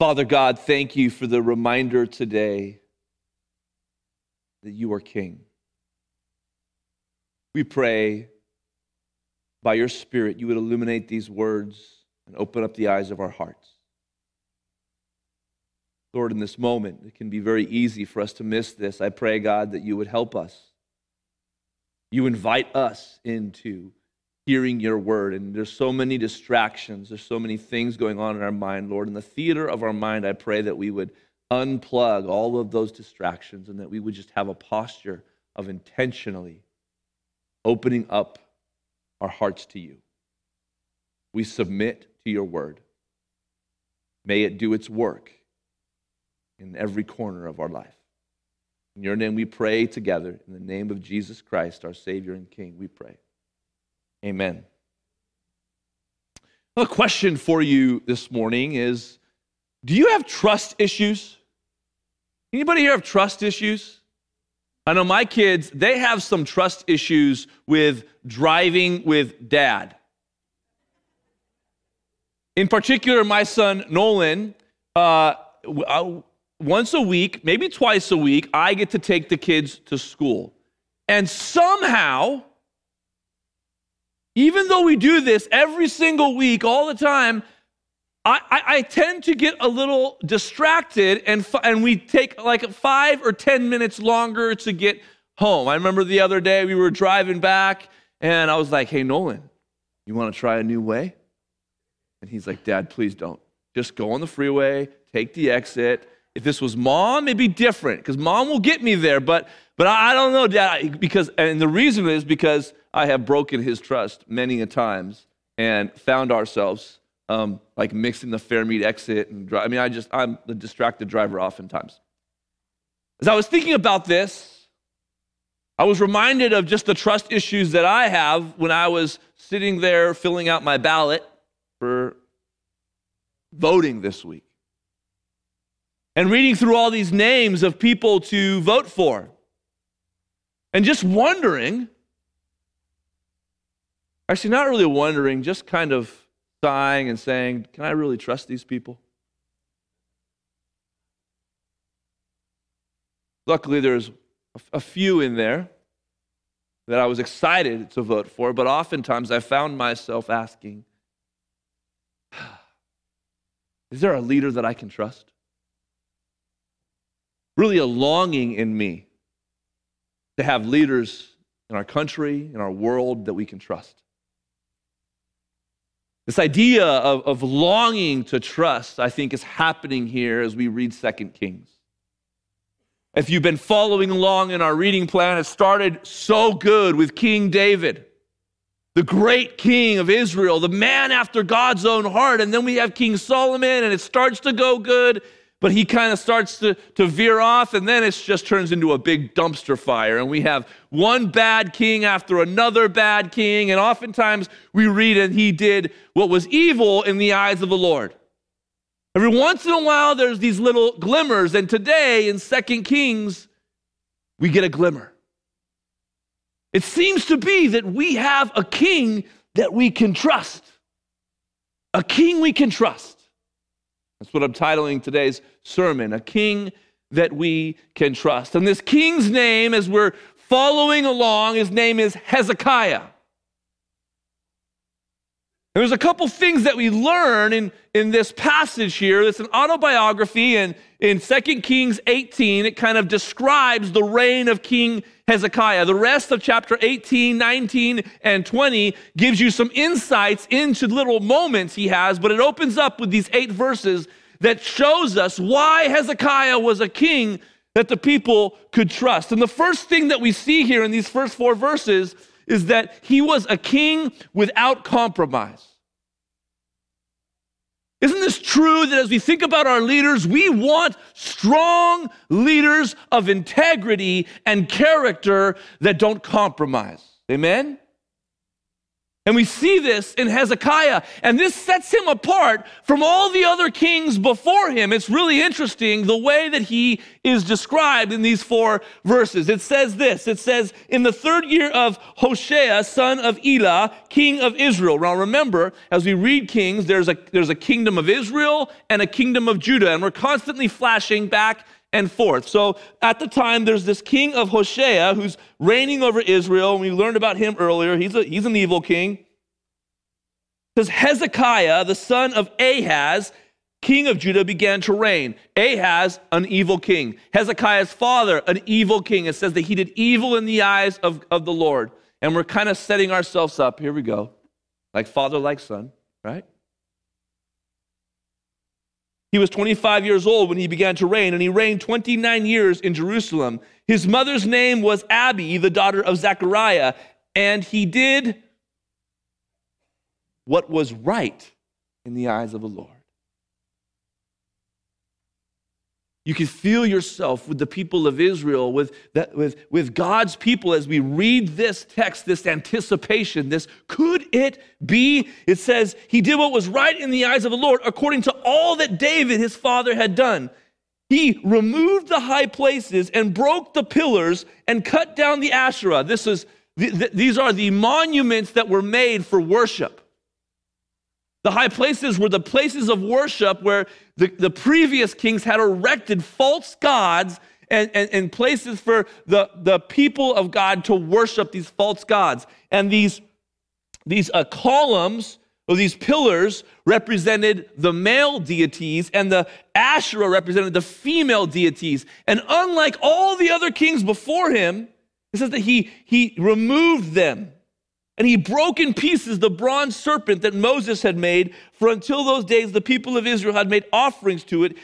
Father God, thank you for the reminder today that you are King. We pray by your Spirit you would illuminate these words and open up the eyes of our hearts. Lord, in this moment, it can be very easy for us to miss this. I pray, God, that you would help us. You invite us into hearing your word. And there's so many distractions, there's so many things going on in our mind, Lord. In the theater of our mind, I pray that we would unplug all of those distractions and that we would just have a posture of intentionally opening up our hearts to you. We submit to your word. May it do its work in every corner of our life. In your name we pray together. In the name of Jesus Christ, our Savior and King, we pray. Amen. A question for you this morning is Do you have trust issues? Anybody here have trust issues? I know my kids, they have some trust issues with driving with dad. In particular, my son Nolan, uh, uh, once a week, maybe twice a week, I get to take the kids to school. And somehow, even though we do this every single week, all the time, I, I, I tend to get a little distracted and, and we take like five or 10 minutes longer to get home. I remember the other day we were driving back and I was like, hey, Nolan, you want to try a new way? And he's like, Dad, please don't. Just go on the freeway, take the exit. If this was mom, it'd be different because mom will get me there. But but I don't know, Dad, because and the reason is because I have broken his trust many a times and found ourselves um, like mixing the Fairmead exit and drive. I mean, I just I'm the distracted driver oftentimes. As I was thinking about this, I was reminded of just the trust issues that I have when I was sitting there filling out my ballot for voting this week and reading through all these names of people to vote for and just wondering actually not really wondering just kind of sighing and saying can i really trust these people luckily there's a few in there that i was excited to vote for but oftentimes i found myself asking is there a leader that i can trust really a longing in me to have leaders in our country, in our world that we can trust. This idea of, of longing to trust, I think, is happening here as we read Second Kings. If you've been following along in our reading plan, it started so good with King David, the great king of Israel, the man after God's own heart. And then we have King Solomon, and it starts to go good but he kind of starts to, to veer off, and then it just turns into a big dumpster fire. And we have one bad king after another bad king, and oftentimes we read, and he did what was evil in the eyes of the Lord. Every once in a while, there's these little glimmers, and today in Second Kings, we get a glimmer. It seems to be that we have a king that we can trust. A king we can trust. That's what I'm titling today's sermon A King That We Can Trust. And this king's name, as we're following along, his name is Hezekiah. And there's a couple things that we learn in, in this passage here. It's an autobiography, and in 2 Kings 18, it kind of describes the reign of King Hezekiah. The rest of chapter 18, 19, and 20 gives you some insights into little moments he has, but it opens up with these eight verses that shows us why Hezekiah was a king that the people could trust. And the first thing that we see here in these first four verses is that he was a king without compromise. Isn't this true that as we think about our leaders, we want strong leaders of integrity and character that don't compromise? Amen? And we see this in Hezekiah, and this sets him apart from all the other kings before him. It's really interesting the way that he is described in these four verses. It says this it says, In the third year of Hoshea, son of Elah, king of Israel. Now remember, as we read Kings, there's a, there's a kingdom of Israel and a kingdom of Judah, and we're constantly flashing back and forth. So at the time, there's this king of Hoshea who's reigning over Israel. And we learned about him earlier. He's, a, he's an evil king. Because Hezekiah, the son of Ahaz, king of Judah, began to reign. Ahaz, an evil king. Hezekiah's father, an evil king. It says that he did evil in the eyes of, of the Lord. And we're kind of setting ourselves up. Here we go. Like father, like son, right? He was 25 years old when he began to reign, and he reigned 29 years in Jerusalem. His mother's name was Abi, the daughter of Zechariah, and he did what was right in the eyes of the Lord. You can feel yourself with the people of Israel, with, that, with, with God's people as we read this text, this anticipation, this could it be? It says, He did what was right in the eyes of the Lord according to all that David, his father, had done. He removed the high places and broke the pillars and cut down the Asherah. This is, th- these are the monuments that were made for worship. The high places were the places of worship where the, the previous kings had erected false gods and, and, and, places for the, the people of God to worship these false gods. And these, these uh, columns or these pillars represented the male deities, and the Asherah represented the female deities. And unlike all the other kings before him, it says that he, he removed them and he broke in pieces the bronze serpent that Moses had made, for until those days the people of Israel had made offerings to it.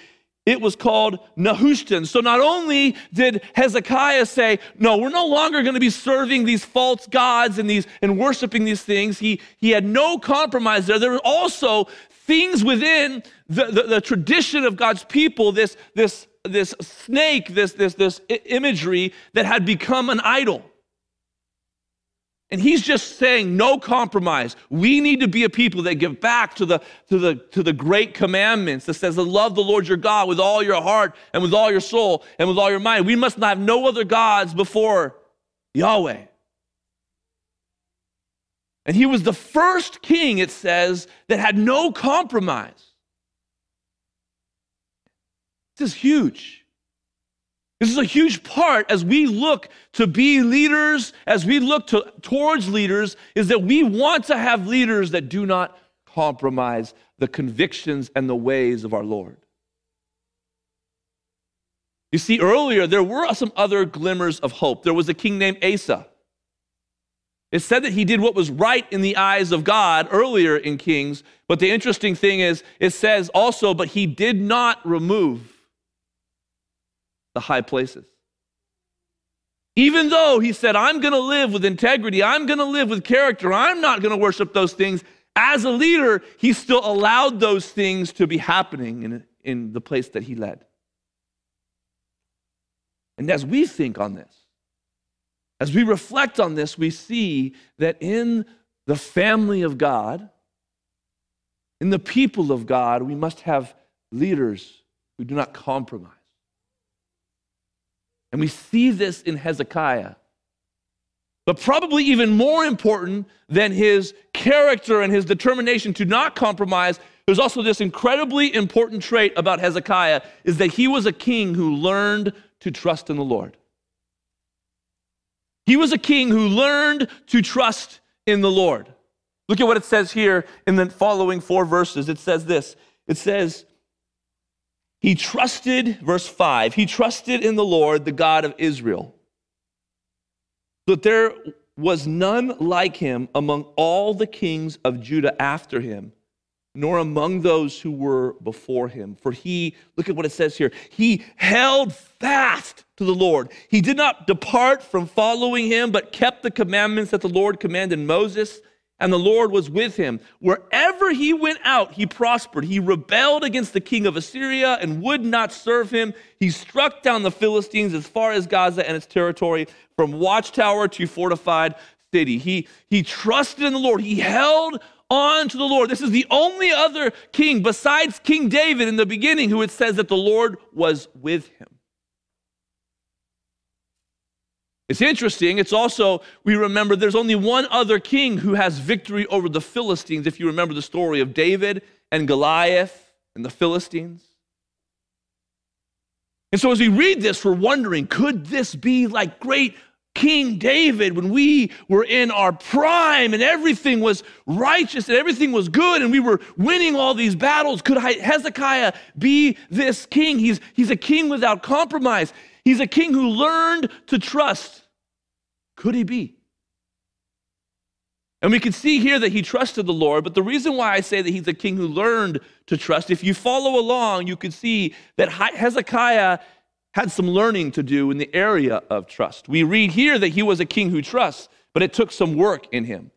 It was called Nehushtan. So not only did Hezekiah say, No, we're no longer going to be serving these false gods and these and worshiping these things, he, he had no compromise there. There were also things within the, the, the tradition of God's people, this, this, this snake, this, this, this imagery that had become an idol. And he's just saying, no compromise. We need to be a people that give back to the, to the, to the great commandments that says to love the Lord your God with all your heart and with all your soul and with all your mind. We must have no other gods before Yahweh. And he was the first king, it says, that had no compromise. This is huge. This is a huge part as we look to be leaders, as we look to, towards leaders, is that we want to have leaders that do not compromise the convictions and the ways of our Lord. You see, earlier there were some other glimmers of hope. There was a king named Asa. It said that he did what was right in the eyes of God earlier in Kings, but the interesting thing is, it says also, but he did not remove the high places. Even though he said, I'm going to live with integrity, I'm going to live with character, I'm not going to worship those things, as a leader, he still allowed those things to be happening in, in the place that he led. And as we think on this, as we reflect on this, we see that in the family of God, in the people of God, we must have leaders who do not compromise. And we see this in Hezekiah. But probably even more important than his character and his determination to not compromise, there's also this incredibly important trait about Hezekiah is that he was a king who learned to trust in the Lord. He was a king who learned to trust in the Lord. Look at what it says here in the following four verses. It says this. It says, he trusted, verse 5, he trusted in the Lord, the God of Israel. That there was none like him among all the kings of Judah after him, nor among those who were before him. For he, look at what it says here, he held fast to the Lord. He did not depart from following him, but kept the commandments that the Lord commanded Moses and the Lord was with him. Wherever he went out, he prospered. He rebelled against the king of Assyria and would not serve him. He struck down the Philistines as far as Gaza and its territory, from watchtower to fortified city. He, he trusted in the Lord. He held on to the Lord. This is the only other king besides King David in the beginning who it says that the Lord was with him. It's interesting. It's also, we remember there's only one other king who has victory over the Philistines, if you remember the story of David and Goliath and the Philistines. And so as we read this, we're wondering could this be like great King David when we were in our prime and everything was righteous and everything was good and we were winning all these battles? Could Hezekiah be this king? He's, he's a king without compromise. He's a king who learned to trust. Could he be? And we can see here that he trusted the Lord, but the reason why I say that he's a king who learned to trust, if you follow along, you can see that Hezekiah had some learning to do in the area of trust. We read here that he was a king who trusts, but it took some work in him.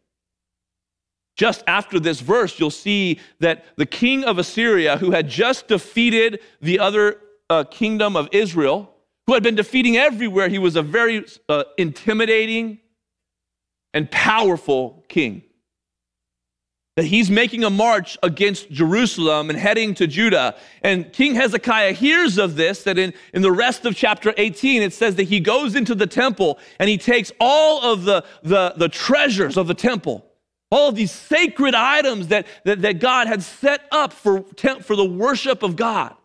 Just after this verse, you'll see that the king of Assyria, who had just defeated the other uh, kingdom of Israel, who had been defeating everywhere, he was a very uh, intimidating, and powerful king. That he's making a march against Jerusalem and heading to Judah. And King Hezekiah hears of this, that in, in the rest of chapter 18, it says that he goes into the temple and he takes all of the, the, the treasures of the temple, all of these sacred items that, that, that God had set up for, for the worship of God.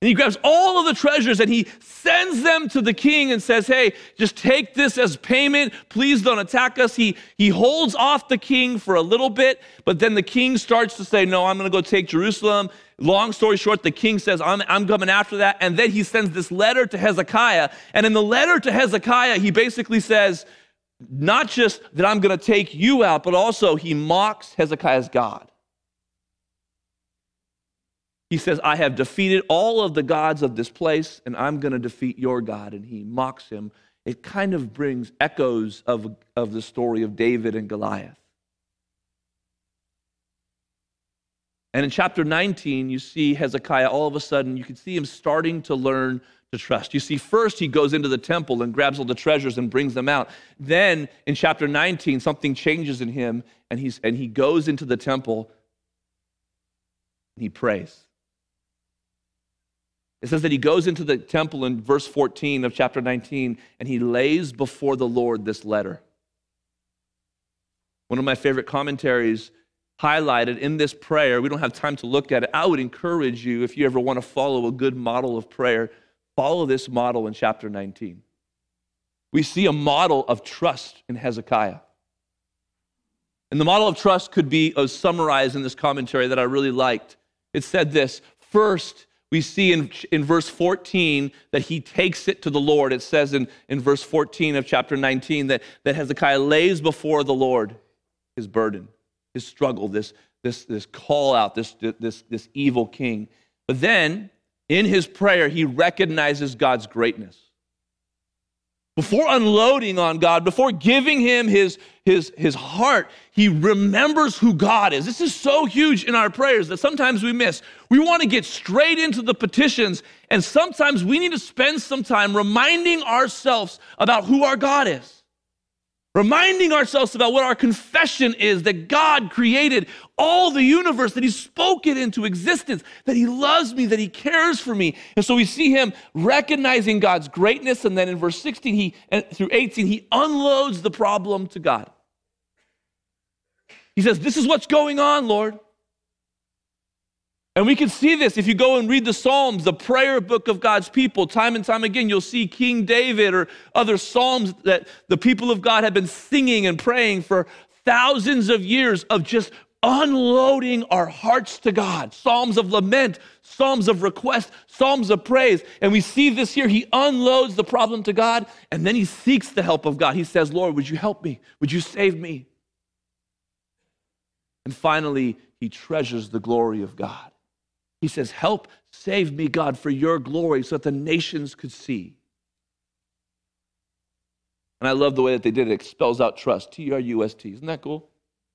And he grabs all of the treasures and he sends them to the king and says, Hey, just take this as payment. Please don't attack us. He, he holds off the king for a little bit, but then the king starts to say, No, I'm going to go take Jerusalem. Long story short, the king says, I'm, I'm coming after that. And then he sends this letter to Hezekiah. And in the letter to Hezekiah, he basically says, Not just that I'm going to take you out, but also he mocks Hezekiah's God. He says, I have defeated all of the gods of this place, and I'm going to defeat your God. And he mocks him. It kind of brings echoes of, of the story of David and Goliath. And in chapter 19, you see Hezekiah all of a sudden, you can see him starting to learn to trust. You see, first he goes into the temple and grabs all the treasures and brings them out. Then in chapter 19, something changes in him, and, he's, and he goes into the temple and he prays. It says that he goes into the temple in verse 14 of chapter 19 and he lays before the Lord this letter. One of my favorite commentaries highlighted in this prayer, we don't have time to look at it. I would encourage you, if you ever want to follow a good model of prayer, follow this model in chapter 19. We see a model of trust in Hezekiah. And the model of trust could be uh, summarized in this commentary that I really liked. It said this First, we see in, in verse 14 that he takes it to the Lord. It says in, in verse 14 of chapter 19 that, that Hezekiah lays before the Lord his burden, his struggle, this, this, this call out, this, this, this evil king. But then in his prayer, he recognizes God's greatness before unloading on God, before giving him his, his, his heart, he remembers who God is. This is so huge in our prayers that sometimes we miss. We want to get straight into the petitions, and sometimes we need to spend some time reminding ourselves about who our God is reminding ourselves about what our confession is that God created all the universe, that He spoke it into existence, that He loves me, that He cares for me. And so we see Him recognizing God's greatness. And then in verse 16 he, uh, through 18, He unloads the problem to God. He says, This is what's going on, Lord. And we can see this if you go and read the Psalms, the prayer book of God's people, time and time again, you'll see King David or other Psalms that the people of God have been singing and praying for thousands of years of just unloading our hearts to God. Psalms of lament, Psalms of request, Psalms of praise. And we see this here. He unloads the problem to God and then he seeks the help of God. He says, Lord, would you help me? Would you save me? And finally, he treasures the glory of God. He says, Help save me, God, for your glory, so that the nations could see. And I love the way that they did it. It spells out trust. T R U S T. Isn't that cool?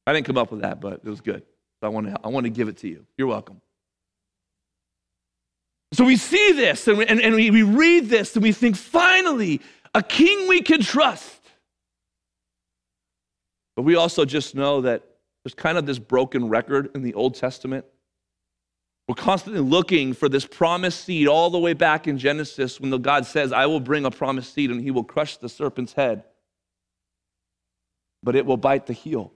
I didn't come up with that, but it was good. So I want to, I want to give it to you. You're welcome. So we see this and, we, and, and we, we read this and we think, finally, a king we can trust. But we also just know that there's kind of this broken record in the Old Testament. We're constantly looking for this promised seed all the way back in Genesis when God says, I will bring a promised seed and he will crush the serpent's head, but it will bite the heel.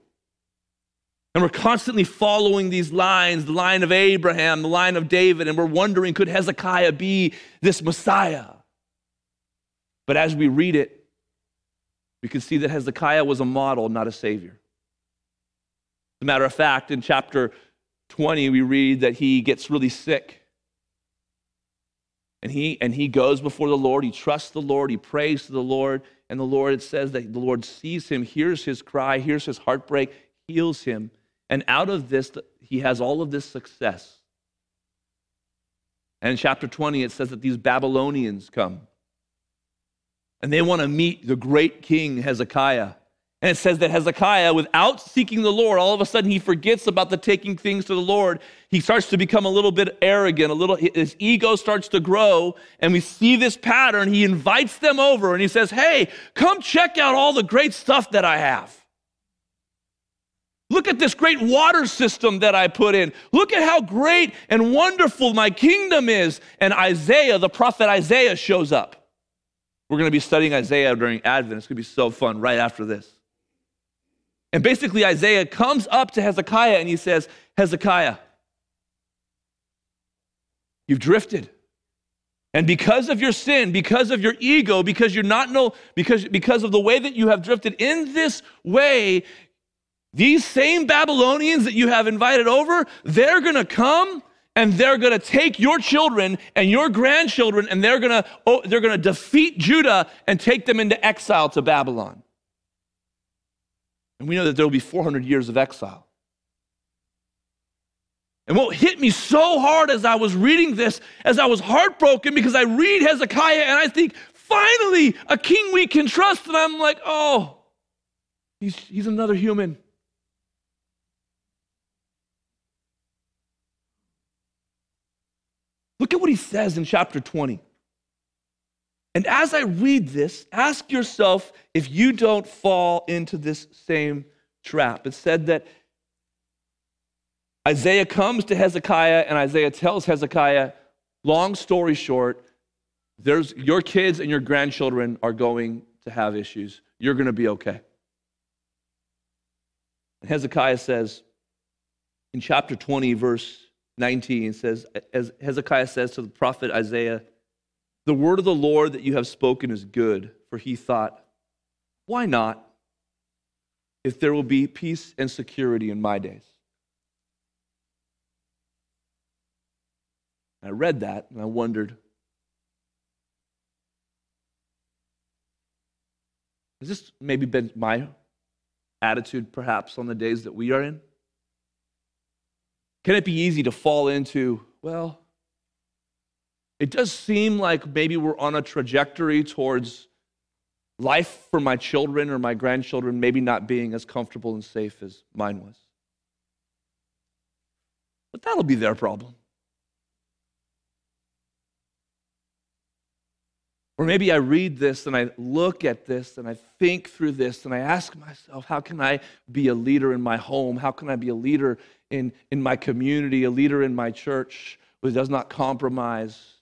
And we're constantly following these lines the line of Abraham, the line of David, and we're wondering could Hezekiah be this Messiah? But as we read it, we can see that Hezekiah was a model, not a savior. As a matter of fact, in chapter 20, we read that he gets really sick. And he, and he goes before the Lord, he trusts the Lord, he prays to the Lord, and the Lord, it says that the Lord sees him, hears his cry, hears his heartbreak, heals him. And out of this, he has all of this success. And in chapter 20, it says that these Babylonians come and they want to meet the great king Hezekiah. And it says that Hezekiah, without seeking the Lord, all of a sudden he forgets about the taking things to the Lord. He starts to become a little bit arrogant, a little, his ego starts to grow. And we see this pattern. He invites them over and he says, Hey, come check out all the great stuff that I have. Look at this great water system that I put in. Look at how great and wonderful my kingdom is. And Isaiah, the prophet Isaiah, shows up. We're going to be studying Isaiah during Advent. It's going to be so fun right after this. And basically, Isaiah comes up to Hezekiah and he says, Hezekiah, you've drifted. And because of your sin, because of your ego, because you're not no, because, because of the way that you have drifted in this way, these same Babylonians that you have invited over, they're gonna come and they're gonna take your children and your grandchildren and they're gonna, oh, they're gonna defeat Judah and take them into exile to Babylon. And we know that there will be 400 years of exile. And what hit me so hard as I was reading this, as I was heartbroken because I read Hezekiah and I think, finally, a king we can trust. And I'm like, oh, he's, he's another human. Look at what he says in chapter 20. And as I read this, ask yourself if you don't fall into this same trap. It said that Isaiah comes to Hezekiah and Isaiah tells Hezekiah, long story short, there's your kids and your grandchildren are going to have issues. You're going to be okay. And Hezekiah says in chapter 20, verse 19 says, as Hezekiah says to the prophet Isaiah, the word of the Lord that you have spoken is good. For he thought, why not? If there will be peace and security in my days. I read that and I wondered, has this maybe been my attitude perhaps on the days that we are in? Can it be easy to fall into, well, it does seem like maybe we're on a trajectory towards life for my children or my grandchildren maybe not being as comfortable and safe as mine was. But that'll be their problem. Or maybe I read this and I look at this and I think through this and I ask myself, how can I be a leader in my home? How can I be a leader in, in my community, a leader in my church who does not compromise,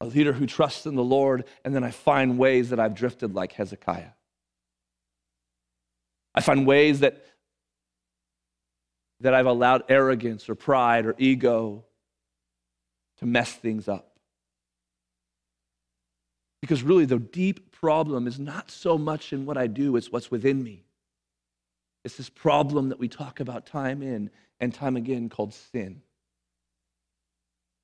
a leader who trusts in the Lord? And then I find ways that I've drifted like Hezekiah. I find ways that, that I've allowed arrogance or pride or ego to mess things up. Because really, the deep problem is not so much in what I do, it's what's within me. It's this problem that we talk about time in and time again called sin.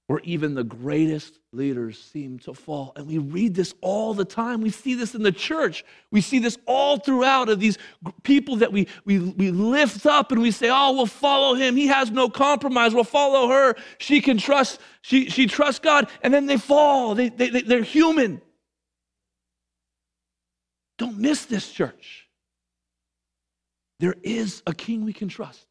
Where even the greatest leaders seem to fall. And we read this all the time. We see this in the church. We see this all throughout of these people that we, we, we lift up and we say, oh, we'll follow him. He has no compromise. We'll follow her. She can trust, she, she trusts God. And then they fall. They, they, they're human. Don't miss this, church. There is a king we can trust.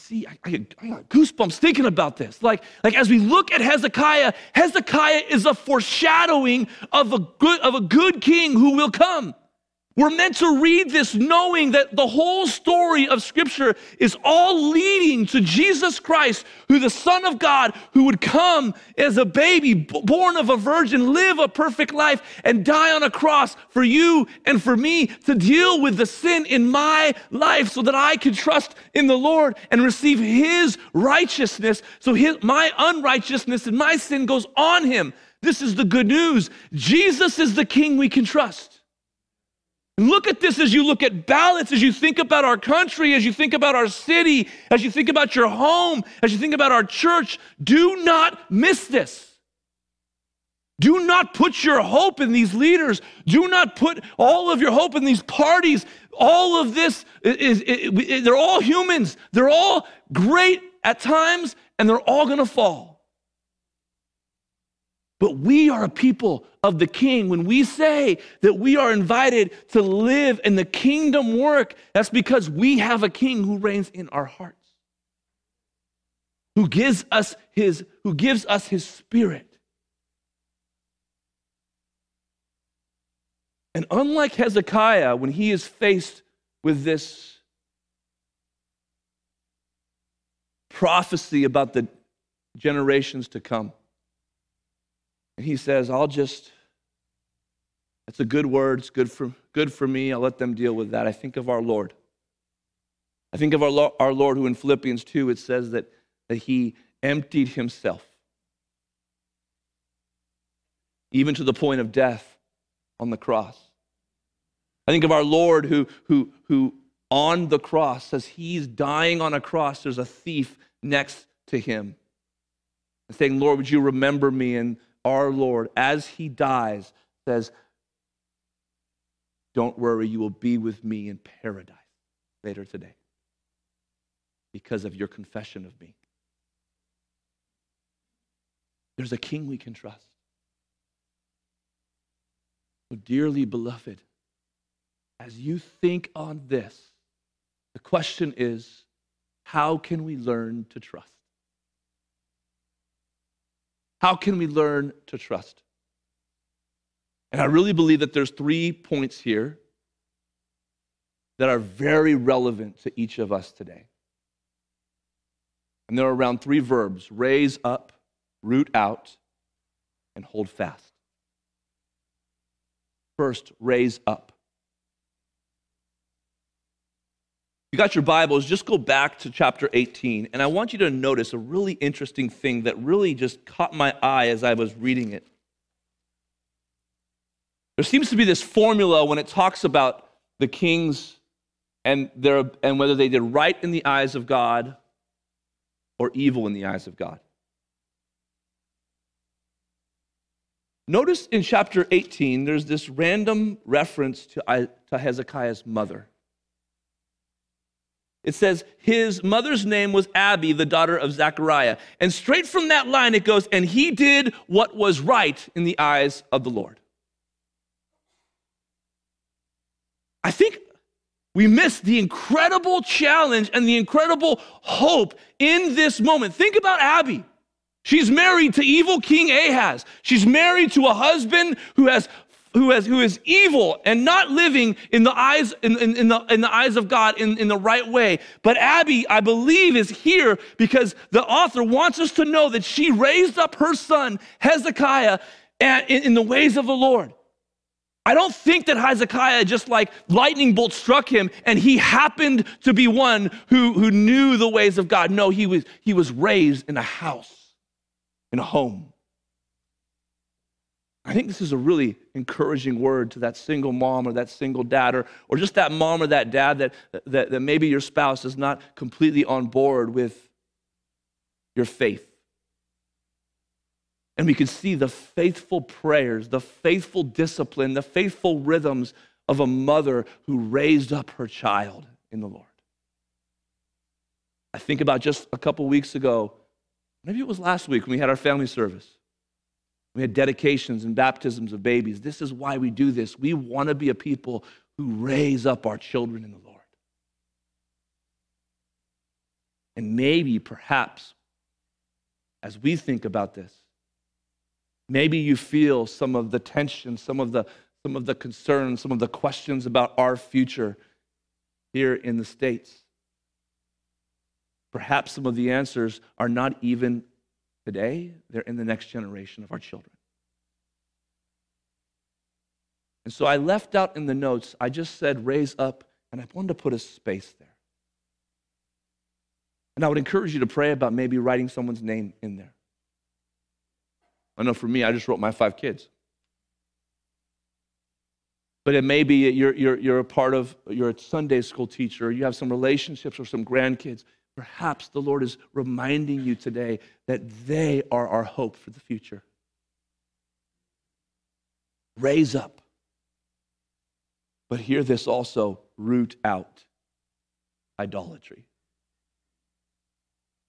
See, I, I, I, got goosebumps thinking about this. Like, like as we look at Hezekiah, Hezekiah is a foreshadowing of a good, of a good king who will come. We're meant to read this knowing that the whole story of Scripture is all leading to Jesus Christ, who the Son of God, who would come as a baby, born of a virgin, live a perfect life, and die on a cross for you and for me to deal with the sin in my life so that I could trust in the Lord and receive His righteousness. So his, my unrighteousness and my sin goes on Him. This is the good news. Jesus is the King we can trust. Look at this as you look at ballots, as you think about our country, as you think about our city, as you think about your home, as you think about our church. Do not miss this. Do not put your hope in these leaders. Do not put all of your hope in these parties. All of this is, is, is they're all humans. They're all great at times, and they're all going to fall. But we are a people of the King. When we say that we are invited to live in the kingdom work, that's because we have a King who reigns in our hearts, who gives us his, who gives us his spirit. And unlike Hezekiah, when he is faced with this prophecy about the generations to come, and he says, I'll just, it's a good word, it's good for, good for me, I'll let them deal with that. I think of our Lord. I think of our, our Lord, who in Philippians 2, it says that, that he emptied himself, even to the point of death on the cross. I think of our Lord, who, who, who on the cross, as he's dying on a cross, there's a thief next to him. saying, Lord, would you remember me? And our Lord, as he dies, says, Don't worry, you will be with me in paradise later today because of your confession of me. There's a king we can trust. So, dearly beloved, as you think on this, the question is how can we learn to trust? How can we learn to trust? And I really believe that there's three points here that are very relevant to each of us today. And they're around three verbs raise up, root out, and hold fast. First, raise up. You got your Bibles, just go back to chapter 18, and I want you to notice a really interesting thing that really just caught my eye as I was reading it. There seems to be this formula when it talks about the kings and, their, and whether they did right in the eyes of God or evil in the eyes of God. Notice in chapter 18, there's this random reference to, to Hezekiah's mother. It says, his mother's name was Abi, the daughter of Zechariah. And straight from that line it goes, and he did what was right in the eyes of the Lord. I think we miss the incredible challenge and the incredible hope in this moment. Think about Abi. She's married to evil King Ahaz. She's married to a husband who has who, has, who is evil and not living in the eyes, in, in, in, the, in the eyes of God in, in the right way. But Abi, I believe, is here because the author wants us to know that she raised up her son, Hezekiah, in, in the ways of the Lord. I don't think that Hezekiah just like lightning bolt struck him and he happened to be one who, who knew the ways of God. No, he was, he was raised in a house, in a home. I think this is a really encouraging word to that single mom or that single dad or, or just that mom or that dad that, that, that maybe your spouse is not completely on board with your faith. And we can see the faithful prayers, the faithful discipline, the faithful rhythms of a mother who raised up her child in the Lord. I think about just a couple weeks ago, maybe it was last week when we had our family service. We had dedications and baptisms of babies. This is why we do this. We want to be a people who raise up our children in the Lord. And maybe, perhaps, as we think about this, maybe you feel some of the tension, some of the some of the concerns, some of the questions about our future here in the States. Perhaps some of the answers are not even today, they're in the next generation of our children. And so I left out in the notes, I just said raise up, and I wanted to put a space there. And I would encourage you to pray about maybe writing someone's name in there. I know for me, I just wrote my five kids. But it may be you're, you're, you're a part of, you're a Sunday school teacher, you have some relationships or some grandkids. Perhaps the Lord is reminding you today that they are our hope for the future. Raise up. But hear this also root out idolatry.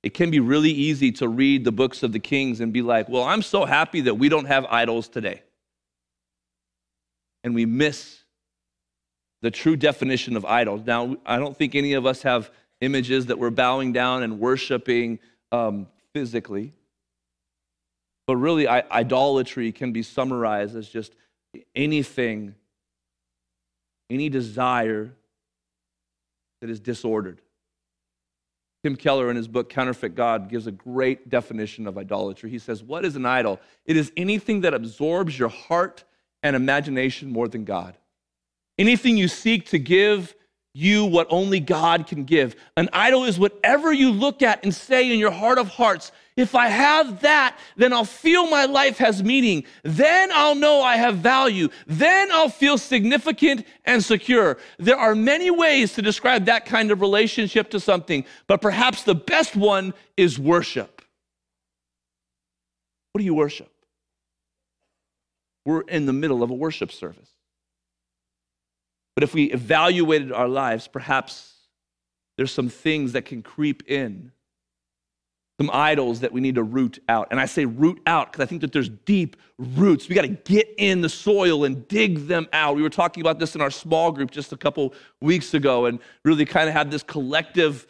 It can be really easy to read the books of the kings and be like, well, I'm so happy that we don't have idols today. And we miss the true definition of idols. Now, I don't think any of us have images that we're bowing down and worshiping um, physically. But really, I- idolatry can be summarized as just anything, any desire that is disordered. Tim Keller, in his book Counterfeit God, gives a great definition of idolatry. He says, What is an idol? It is anything that absorbs your heart and imagination more than God. Anything you seek to give you what only God can give. An idol is whatever you look at and say in your heart of hearts, if I have that, then I'll feel my life has meaning. Then I'll know I have value. Then I'll feel significant and secure. There are many ways to describe that kind of relationship to something, but perhaps the best one is worship. What do you worship? We're in the middle of a worship service. But if we evaluated our lives, perhaps there's some things that can creep in, some idols that we need to root out. And I say root out because I think that there's deep roots. We got to get in the soil and dig them out. We were talking about this in our small group just a couple weeks ago and really kind of had this collective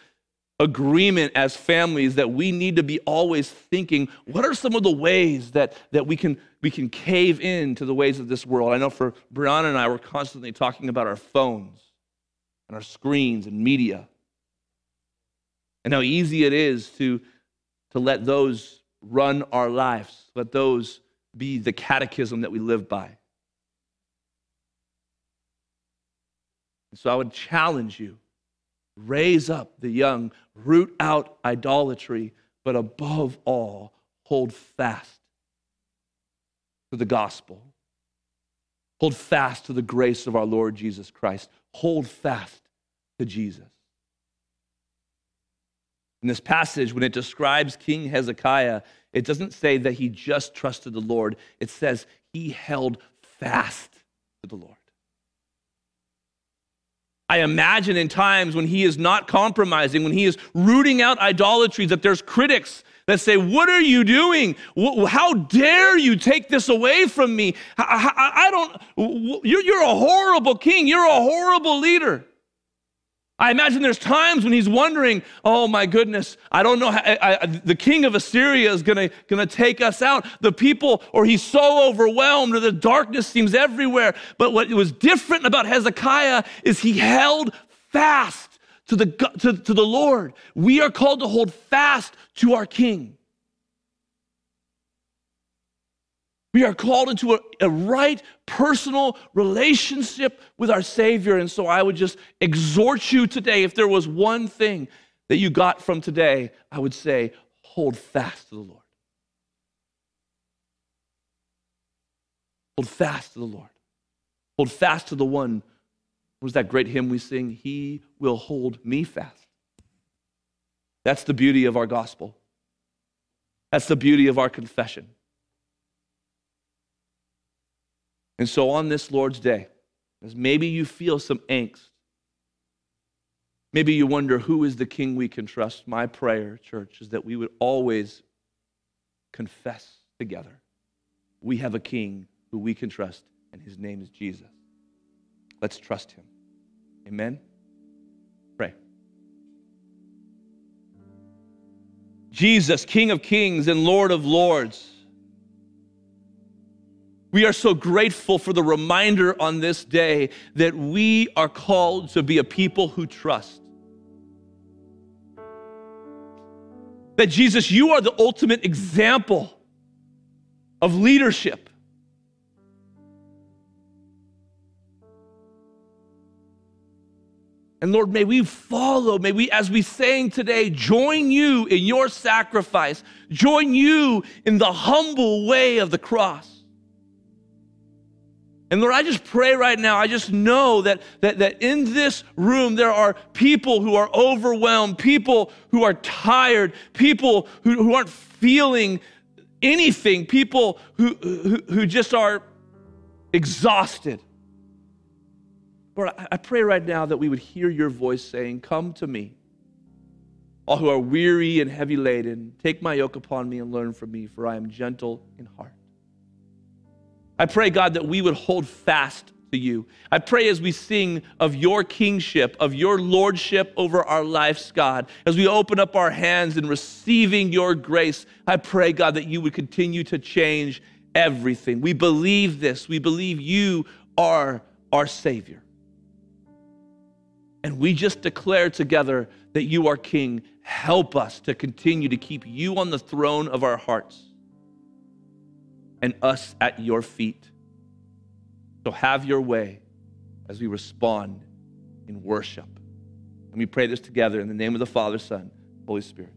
agreement as families that we need to be always thinking what are some of the ways that, that we, can, we can cave in to the ways of this world? I know for brianna and i we're constantly talking about our phones and our screens and media and how easy it is to, to let those run our lives let those be the catechism that we live by. And so i would challenge you raise up the young, root out idolatry, but above all, hold fast to the gospel. Hold fast to the grace of our Lord Jesus Christ. Hold fast to Jesus. In this passage, when it describes King Hezekiah, it doesn't say that he just trusted the Lord, it says he held fast to the Lord. I imagine in times when he is not compromising, when he is rooting out idolatry, that there's critics that say, What are you doing? How dare you take this away from me? I, don't, you're a horrible king. You're a horrible leader. I imagine there's times when he's wondering, oh my goodness, I don't know, how, I, I, the king of Assyria is gonna, gonna take us out. The people, or he's so overwhelmed, or the darkness seems everywhere. But what was different about Hezekiah is he held fast to the, to, to the Lord. We are called to hold fast to our king. We are called into a, a, right personal relationship with our Savior. And so I would just exhort you today if there was one thing that you got from today, I would say, hold fast to the Lord. Hold fast to the Lord. Hold fast to the one. What was that great hymn we sing? He will hold me fast. That's the beauty of our gospel. That's the beauty of our confession. And so on this Lord's Day, as maybe you feel some angst, maybe you wonder who is the king we can trust, my prayer, church, is that we would always confess together we have a king who we can trust, and his name is Jesus. Let's trust him. Amen. Pray. Jesus, King of kings and Lord of lords We are so grateful for the reminder on this day that we are called to be a people who trust. That Jesus, you are the ultimate example of leadership. And Lord, may we follow, may we, as we sang today, join you in your sacrifice, join you in the humble way of the cross. And Lord, I just pray right now, I just know that, that, that in this room there are people who are overwhelmed, people who are tired, people who, who aren't feeling anything, people who, who, who just are exhausted. Lord, I pray right now that we would hear your voice saying, Come to me, all who are weary and heavy laden. Take my yoke upon me and learn from me, for I am gentle in heart. I pray, God, that we would hold fast to you. I pray as we sing of your kingship, of your lordship over our lives, God, as we open up our hands in receiving your grace, I pray, God, that you would continue to change everything. We believe this. We believe you are our Savior. And we just declare together that you are King. Help us to continue to keep you on the throne of our hearts and us at your feet. So have your way as we respond in worship. And we pray this together in the name of the Father, Son, Holy Spirit.